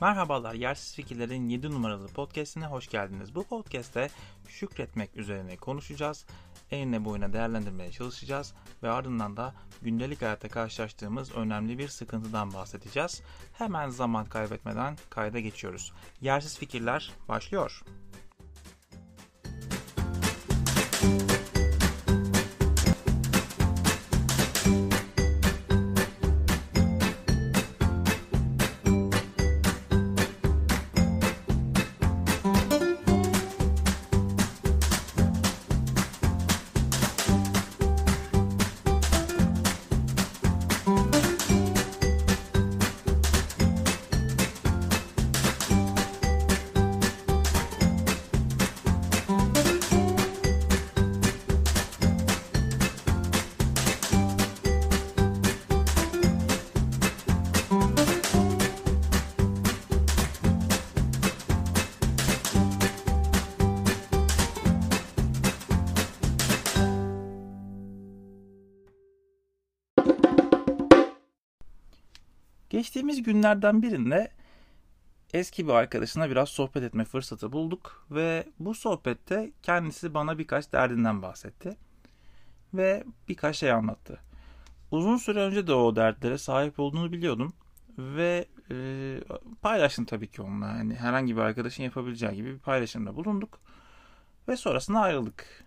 Merhabalar, Yersiz Fikirler'in 7 numaralı podcastine hoş geldiniz. Bu podcast'te şükretmek üzerine konuşacağız, enine boyuna değerlendirmeye çalışacağız ve ardından da gündelik hayatta karşılaştığımız önemli bir sıkıntıdan bahsedeceğiz. Hemen zaman kaybetmeden kayda geçiyoruz. Yersiz Fikirler başlıyor. Geçtiğimiz günlerden birinde eski bir arkadaşına biraz sohbet etme fırsatı bulduk ve bu sohbette kendisi bana birkaç derdinden bahsetti ve birkaç şey anlattı. Uzun süre önce de o dertlere sahip olduğunu biliyordum ve e, paylaştım tabii ki onunla. Yani herhangi bir arkadaşın yapabileceği gibi bir paylaşımda bulunduk ve sonrasında ayrıldık.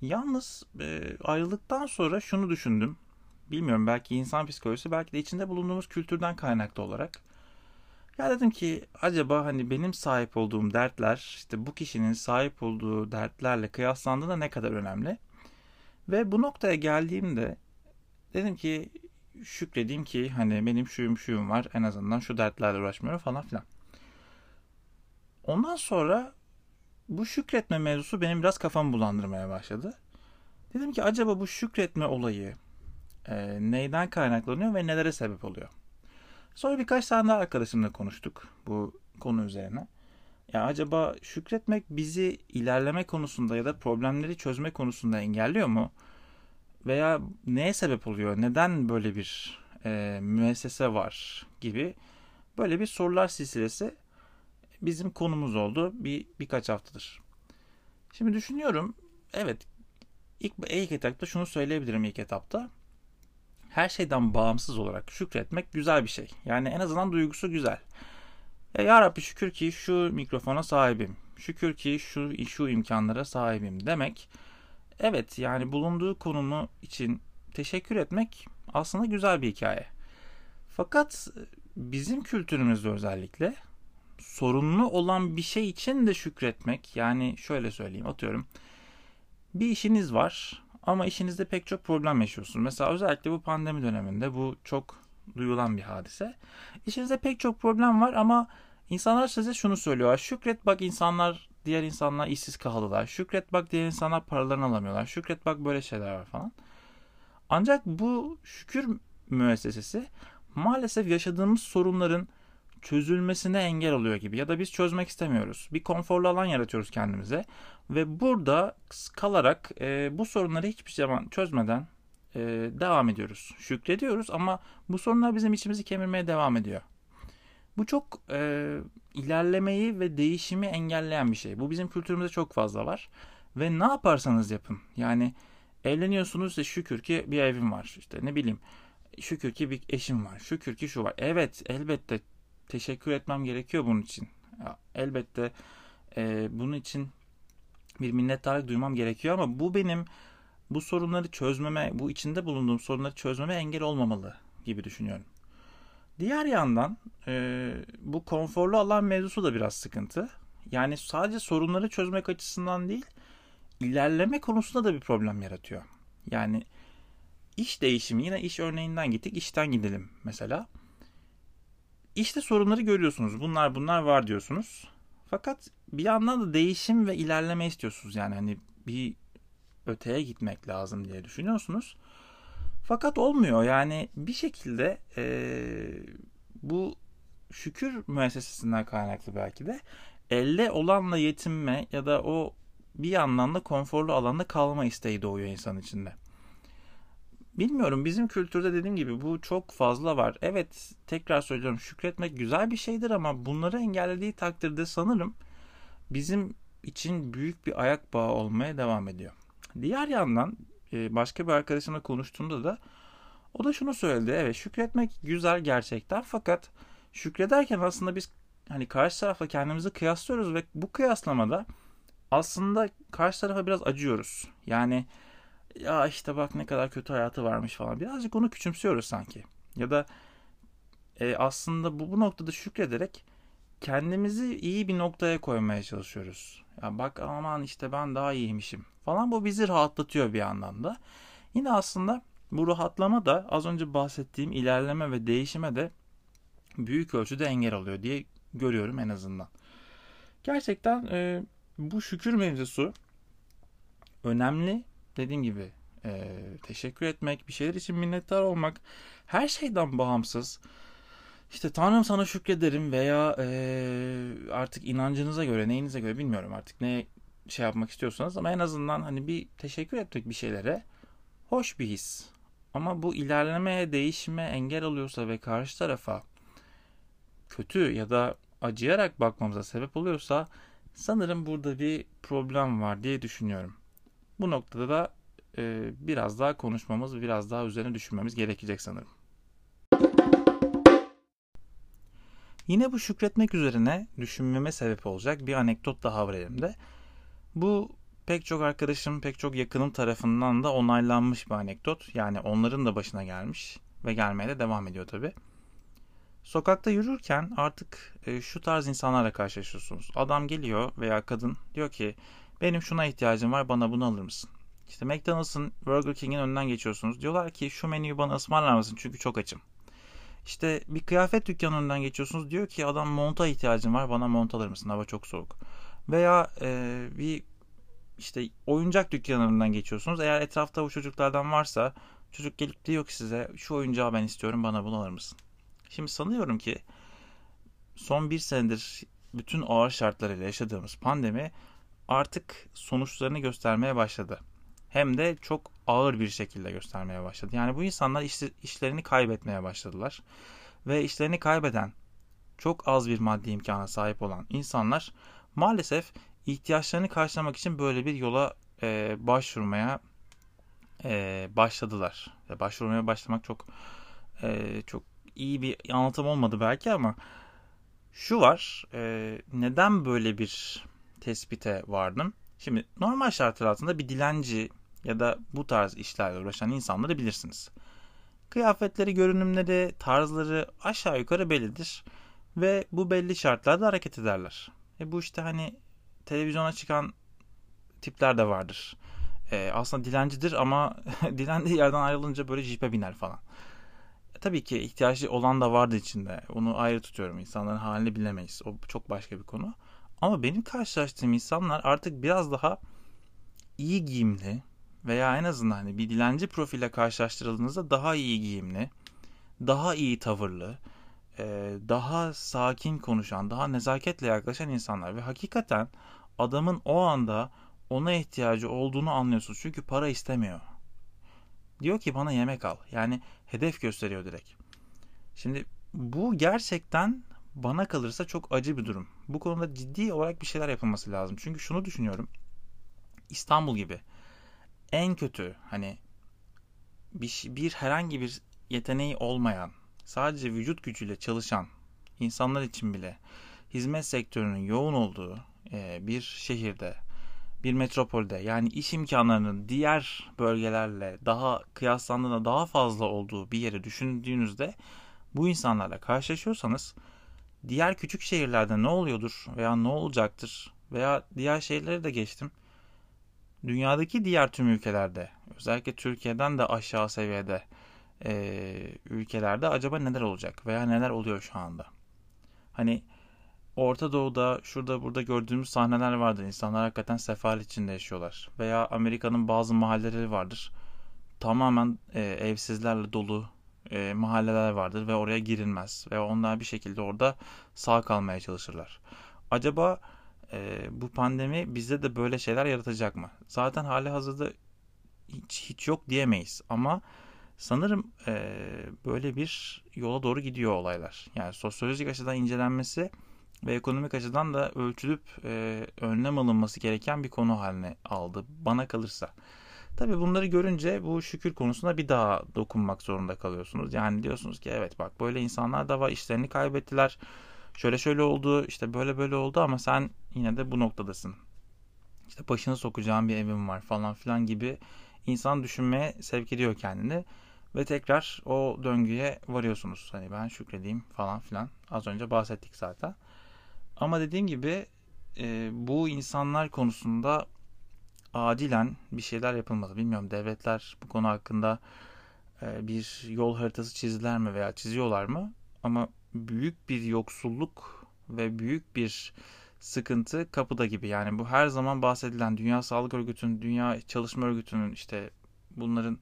Yalnız e, ayrıldıktan sonra şunu düşündüm bilmiyorum belki insan psikolojisi belki de içinde bulunduğumuz kültürden kaynaklı olarak. Ya dedim ki acaba hani benim sahip olduğum dertler işte bu kişinin sahip olduğu dertlerle kıyaslandığında ne kadar önemli? Ve bu noktaya geldiğimde dedim ki şükredeyim ki hani benim şuyum şuyum var en azından şu dertlerle uğraşmıyorum falan filan. Ondan sonra bu şükretme mevzusu benim biraz kafamı bulandırmaya başladı. Dedim ki acaba bu şükretme olayı e, neyden kaynaklanıyor ve nelere sebep oluyor. Sonra birkaç tane daha arkadaşımla konuştuk bu konu üzerine. Ya acaba şükretmek bizi ilerleme konusunda ya da problemleri çözme konusunda engelliyor mu? Veya neye sebep oluyor? Neden böyle bir e, müessese var gibi böyle bir sorular silsilesi bizim konumuz oldu bir birkaç haftadır. Şimdi düşünüyorum evet ilk, ilk etapta şunu söyleyebilirim ilk etapta her şeyden bağımsız olarak şükretmek güzel bir şey. Yani en azından duygusu güzel. Ya, ya Rabbi şükür ki şu mikrofona sahibim. Şükür ki şu şu imkanlara sahibim demek. Evet yani bulunduğu konumu için teşekkür etmek aslında güzel bir hikaye. Fakat bizim kültürümüzde özellikle sorunlu olan bir şey için de şükretmek yani şöyle söyleyeyim atıyorum bir işiniz var ama işinizde pek çok problem yaşıyorsunuz. Mesela özellikle bu pandemi döneminde bu çok duyulan bir hadise. İşinizde pek çok problem var ama insanlar size şunu söylüyor. Şükret bak insanlar diğer insanlar işsiz kaldılar. Şükret bak diğer insanlar paralarını alamıyorlar. Şükret bak böyle şeyler var falan. Ancak bu şükür müessesesi maalesef yaşadığımız sorunların çözülmesine engel oluyor gibi ya da biz çözmek istemiyoruz. Bir konforlu alan yaratıyoruz kendimize ve burada kalarak e, bu sorunları hiçbir zaman çözmeden e, devam ediyoruz. Şükrediyoruz ama bu sorunlar bizim içimizi kemirmeye devam ediyor. Bu çok e, ilerlemeyi ve değişimi engelleyen bir şey. Bu bizim kültürümüzde çok fazla var. Ve ne yaparsanız yapın. Yani evleniyorsunuz işte şükür ki bir evim var. İşte ne bileyim şükür ki bir eşim var. Şükür ki şu var. Evet elbette teşekkür etmem gerekiyor bunun için. Ya, elbette e, bunun için bir minnettarlık duymam gerekiyor ama bu benim bu sorunları çözmeme, bu içinde bulunduğum sorunları çözmeme engel olmamalı gibi düşünüyorum. Diğer yandan e, bu konforlu alan mevzusu da biraz sıkıntı. Yani sadece sorunları çözmek açısından değil, ilerleme konusunda da bir problem yaratıyor. Yani iş değişimi yine iş örneğinden gittik, işten gidelim mesela. İşte sorunları görüyorsunuz. Bunlar bunlar var diyorsunuz. Fakat bir yandan da değişim ve ilerleme istiyorsunuz. Yani hani bir öteye gitmek lazım diye düşünüyorsunuz. Fakat olmuyor. Yani bir şekilde e, bu şükür müessesesinden kaynaklı belki de elde olanla yetinme ya da o bir yandan da konforlu alanda kalma isteği doğuyor insan içinde. Bilmiyorum bizim kültürde dediğim gibi bu çok fazla var. Evet tekrar söylüyorum şükretmek güzel bir şeydir ama bunları engellediği takdirde sanırım bizim için büyük bir ayak bağı olmaya devam ediyor. Diğer yandan e, başka bir arkadaşımla konuştuğumda da o da şunu söyledi. Evet şükretmek güzel gerçekten fakat şükrederken aslında biz hani karşı tarafla kendimizi kıyaslıyoruz ve bu kıyaslamada aslında karşı tarafa biraz acıyoruz. Yani ya işte bak ne kadar kötü hayatı varmış falan. Birazcık onu küçümsüyoruz sanki. Ya da e, aslında bu, bu noktada şükrederek kendimizi iyi bir noktaya koymaya çalışıyoruz. Ya bak aman işte ben daha iyiymişim falan bu bizi rahatlatıyor bir yandan da. Yine aslında bu rahatlama da az önce bahsettiğim ilerleme ve değişime de büyük ölçüde engel oluyor diye görüyorum en azından. Gerçekten e, bu şükür mevzusu önemli. Dediğim gibi e, teşekkür etmek, bir şeyler için minnettar olmak her şeyden bağımsız. İşte Tanrım sana şükrederim veya e, artık inancınıza göre, neyinize göre bilmiyorum artık ne şey yapmak istiyorsanız ama en azından hani bir teşekkür etmek bir şeylere hoş bir his. Ama bu ilerlemeye, değişime engel oluyorsa ve karşı tarafa kötü ya da acıyarak bakmamıza sebep oluyorsa sanırım burada bir problem var diye düşünüyorum. Bu noktada da e, biraz daha konuşmamız, biraz daha üzerine düşünmemiz gerekecek sanırım. Yine bu şükretmek üzerine düşünmeme sebep olacak bir anekdot daha var elimde. Bu pek çok arkadaşım, pek çok yakınım tarafından da onaylanmış bir anekdot. Yani onların da başına gelmiş ve gelmeye de devam ediyor tabi. Sokakta yürürken artık e, şu tarz insanlarla karşılaşıyorsunuz. Adam geliyor veya kadın diyor ki benim şuna ihtiyacım var bana bunu alır mısın? İşte McDonald's'ın Burger King'in önünden geçiyorsunuz. Diyorlar ki şu menüyü bana ısmarlar mısın çünkü çok açım. İşte bir kıyafet dükkanının önünden geçiyorsunuz. Diyor ki adam monta ihtiyacım var bana mont alır mısın hava çok soğuk. Veya e, bir işte oyuncak dükkanlarından geçiyorsunuz. Eğer etrafta bu çocuklardan varsa çocuk gelip diyor ki size şu oyuncağı ben istiyorum bana bunu alır mısın? Şimdi sanıyorum ki son bir senedir bütün ağır şartlarıyla yaşadığımız pandemi artık sonuçlarını göstermeye başladı. Hem de çok ağır bir şekilde göstermeye başladı. Yani bu insanlar iş, işlerini kaybetmeye başladılar. Ve işlerini kaybeden, çok az bir maddi imkana sahip olan insanlar maalesef ihtiyaçlarını karşılamak için böyle bir yola e, başvurmaya e, başladılar. Ve başvurmaya başlamak çok e, çok iyi bir anlatım olmadı belki ama şu var. E, neden böyle bir tespite vardım? Şimdi normal şartlar altında bir dilenci ya da bu tarz işlerle uğraşan insanları bilirsiniz. Kıyafetleri, görünümleri, tarzları aşağı yukarı bellidir ve bu belli şartlarda hareket ederler. E bu işte hani televizyona çıkan tipler de vardır. E, aslında dilencidir ama dilendiği yerden ayrılınca böyle jipe biner falan. E, tabii ki ihtiyacı olan da vardı içinde. Onu ayrı tutuyorum. İnsanların halini bilemeyiz. O çok başka bir konu. Ama benim karşılaştığım insanlar artık biraz daha iyi giyimli veya en azından hani bir dilenci profile karşılaştırıldığınızda daha iyi giyimli, daha iyi tavırlı, e, daha sakin konuşan, daha nezaketle yaklaşan insanlar ve hakikaten adamın o anda ona ihtiyacı olduğunu anlıyorsunuz. Çünkü para istemiyor. Diyor ki bana yemek al. Yani hedef gösteriyor direkt. Şimdi bu gerçekten bana kalırsa çok acı bir durum. Bu konuda ciddi olarak bir şeyler yapılması lazım. Çünkü şunu düşünüyorum. İstanbul gibi en kötü hani bir, bir herhangi bir yeteneği olmayan sadece vücut gücüyle çalışan insanlar için bile hizmet sektörünün yoğun olduğu e, bir şehirde, bir metropolde yani iş imkanlarının diğer bölgelerle daha kıyaslandığında daha fazla olduğu bir yeri düşündüğünüzde bu insanlarla karşılaşıyorsanız diğer küçük şehirlerde ne oluyordur veya ne olacaktır veya diğer şehirleri de geçtim. Dünyadaki diğer tüm ülkelerde özellikle Türkiye'den de aşağı seviyede e, ülkelerde acaba neler olacak veya neler oluyor şu anda? Hani Orta Doğu'da şurada burada gördüğümüz sahneler vardır. İnsanlar hakikaten sefalet içinde yaşıyorlar. Veya Amerika'nın bazı mahalleleri vardır. Tamamen e, evsizlerle dolu e, mahalleler vardır ve oraya girilmez. Ve onlar bir şekilde orada sağ kalmaya çalışırlar. Acaba e, bu pandemi bizde de böyle şeyler yaratacak mı? Zaten hali hazırda hiç, hiç yok diyemeyiz. Ama Sanırım e, böyle bir yola doğru gidiyor olaylar. Yani sosyolojik açıdan incelenmesi ve ekonomik açıdan da ölçülüp e, önlem alınması gereken bir konu haline aldı bana kalırsa. Tabii bunları görünce bu şükür konusuna bir daha dokunmak zorunda kalıyorsunuz. Yani diyorsunuz ki evet bak böyle insanlar da var işlerini kaybettiler. Şöyle şöyle oldu işte böyle böyle oldu ama sen yine de bu noktadasın. İşte başını sokacağın bir evim var falan filan gibi insan düşünmeye sevk ediyor kendini. Ve tekrar o döngüye varıyorsunuz. Hani ben şükredeyim falan filan. Az önce bahsettik zaten. Ama dediğim gibi e, bu insanlar konusunda acilen bir şeyler yapılmalı. Bilmiyorum devletler bu konu hakkında e, bir yol haritası çizdiler mi veya çiziyorlar mı? Ama büyük bir yoksulluk ve büyük bir sıkıntı kapıda gibi. Yani bu her zaman bahsedilen Dünya Sağlık Örgütü'nün, Dünya Çalışma Örgütü'nün işte bunların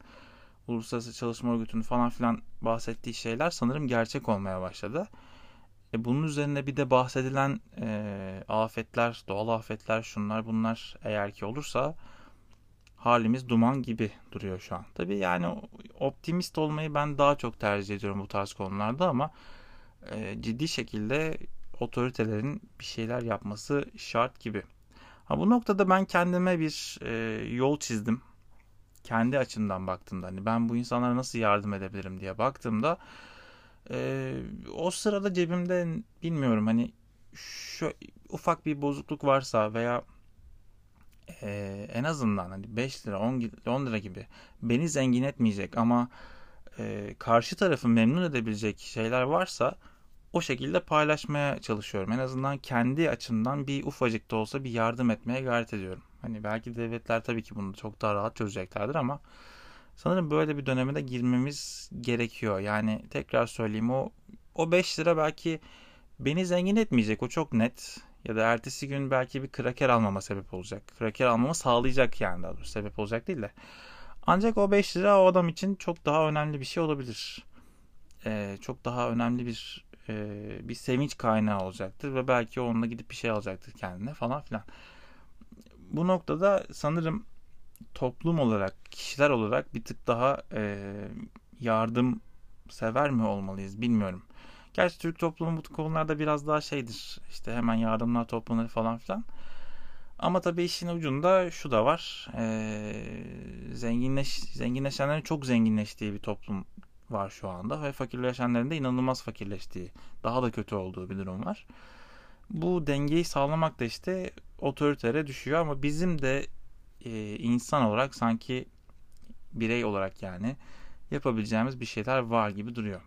Uluslararası Çalışma Örgütü'nün falan filan bahsettiği şeyler sanırım gerçek olmaya başladı. E bunun üzerine bir de bahsedilen e, afetler, doğal afetler, şunlar bunlar eğer ki olursa halimiz duman gibi duruyor şu an. Tabii yani optimist olmayı ben daha çok tercih ediyorum bu tarz konularda ama e, ciddi şekilde otoritelerin bir şeyler yapması şart gibi. Ha, bu noktada ben kendime bir e, yol çizdim. Kendi açımdan baktığımda hani ben bu insanlara nasıl yardım edebilirim diye baktığımda ee, o sırada cebimde bilmiyorum hani şu ufak bir bozukluk varsa veya e, en azından hani 5 lira 10, 10 lira gibi beni zengin etmeyecek ama e, karşı tarafı memnun edebilecek şeyler varsa o şekilde paylaşmaya çalışıyorum. En azından kendi açımdan bir ufacık da olsa bir yardım etmeye gayret ediyorum. Hani belki devletler tabii ki bunu çok daha rahat çözeceklerdir ama Sanırım böyle bir döneme de girmemiz gerekiyor. Yani tekrar söyleyeyim o o 5 lira belki beni zengin etmeyecek o çok net. Ya da ertesi gün belki bir kraker almama sebep olacak. Kraker almamı sağlayacak yani daha doğrusu sebep olacak değil de. Ancak o 5 lira o adam için çok daha önemli bir şey olabilir. Ee, çok daha önemli bir e, bir sevinç kaynağı olacaktır ve belki onunla gidip bir şey alacaktır kendine falan filan. Bu noktada sanırım toplum olarak, kişiler olarak bir tık daha e, yardım sever mi olmalıyız bilmiyorum. Gerçi Türk toplumu bu konularda biraz daha şeydir. İşte hemen yardımlar toplanır falan filan. Ama tabii işin ucunda şu da var. E, zenginleş, zenginleşenlerin çok zenginleştiği bir toplum var şu anda. Ve fakirleşenlerin de inanılmaz fakirleştiği, daha da kötü olduğu bir durum var. Bu dengeyi sağlamak da işte otoritere düşüyor ama bizim de e, insan olarak sanki birey olarak yani yapabileceğimiz bir şeyler var gibi duruyor.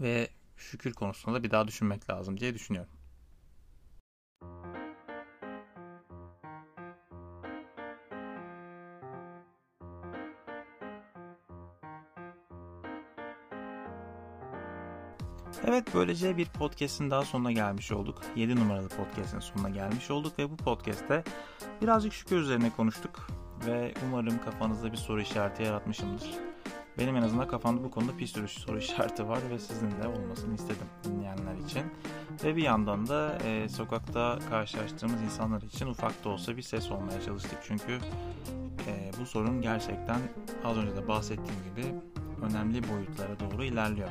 Ve şükür konusunda da bir daha düşünmek lazım diye düşünüyorum. Evet böylece bir podcast'in daha sonuna gelmiş olduk. 7 numaralı podcast'in sonuna gelmiş olduk ve bu podcast'te birazcık şükür üzerine konuştuk ve umarım kafanızda bir soru işareti yaratmışımdır. Benim en azından kafamda bu konuda bir sürü soru işareti var ve sizin de olmasını istedim dinleyenler için. Ve bir yandan da e, sokakta karşılaştığımız insanlar için ufak da olsa bir ses olmaya çalıştık. Çünkü e, bu sorun gerçekten az önce de bahsettiğim gibi önemli boyutlara doğru ilerliyor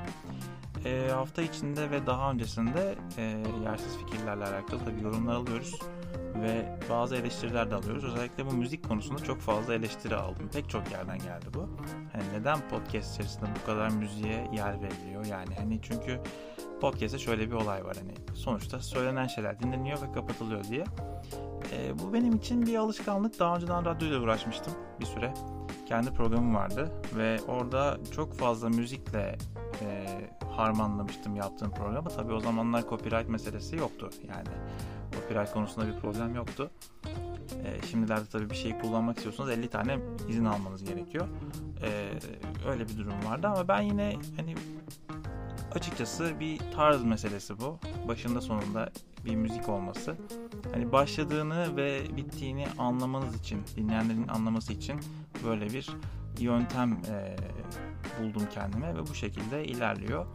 e, hafta içinde ve daha öncesinde e, yersiz fikirlerle alakalı tabii yorumlar alıyoruz ve bazı eleştiriler de alıyoruz. Özellikle bu müzik konusunda çok fazla eleştiri aldım. Pek çok yerden geldi bu. Hani neden podcast içerisinde bu kadar müziğe yer veriliyor? Yani hani çünkü podcast'te şöyle bir olay var hani sonuçta söylenen şeyler dinleniyor ve kapatılıyor diye. E, bu benim için bir alışkanlık. Daha önceden radyoyla uğraşmıştım bir süre. Kendi programım vardı ve orada çok fazla müzikle e, harmanlamıştım yaptığım programı. Tabii o zamanlar copyright meselesi yoktu. Yani copyright konusunda bir problem yoktu. E, şimdilerde tabii bir şey kullanmak istiyorsanız 50 tane izin almanız gerekiyor. E, öyle bir durum vardı ama ben yine hani açıkçası bir tarz meselesi bu. Başında sonunda bir müzik olması. Hani başladığını ve bittiğini anlamanız için, dinleyenlerin anlaması için böyle bir yöntem e, buldum kendime ve bu şekilde ilerliyor.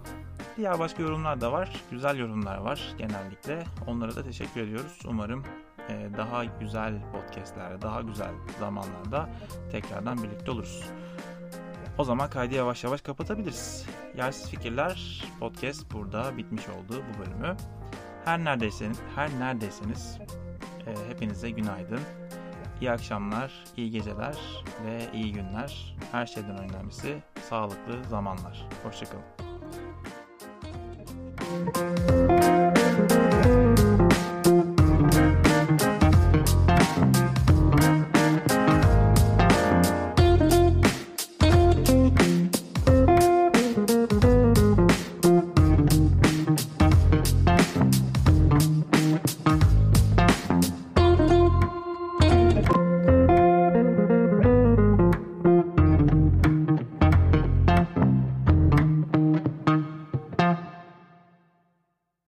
Diğer başka yorumlar da var. Güzel yorumlar var genellikle. Onlara da teşekkür ediyoruz. Umarım e, daha güzel podcastlerde, daha güzel zamanlarda tekrardan birlikte oluruz. O zaman kaydı yavaş yavaş kapatabiliriz. Yersiz Fikirler podcast burada bitmiş oldu bu bölümü. Her neredeyseniz, her neredeyseniz e, hepinize günaydın. İyi akşamlar, iyi geceler ve iyi günler. Her şeyden önemlisi sağlıklı zamanlar. Hoşçakalın.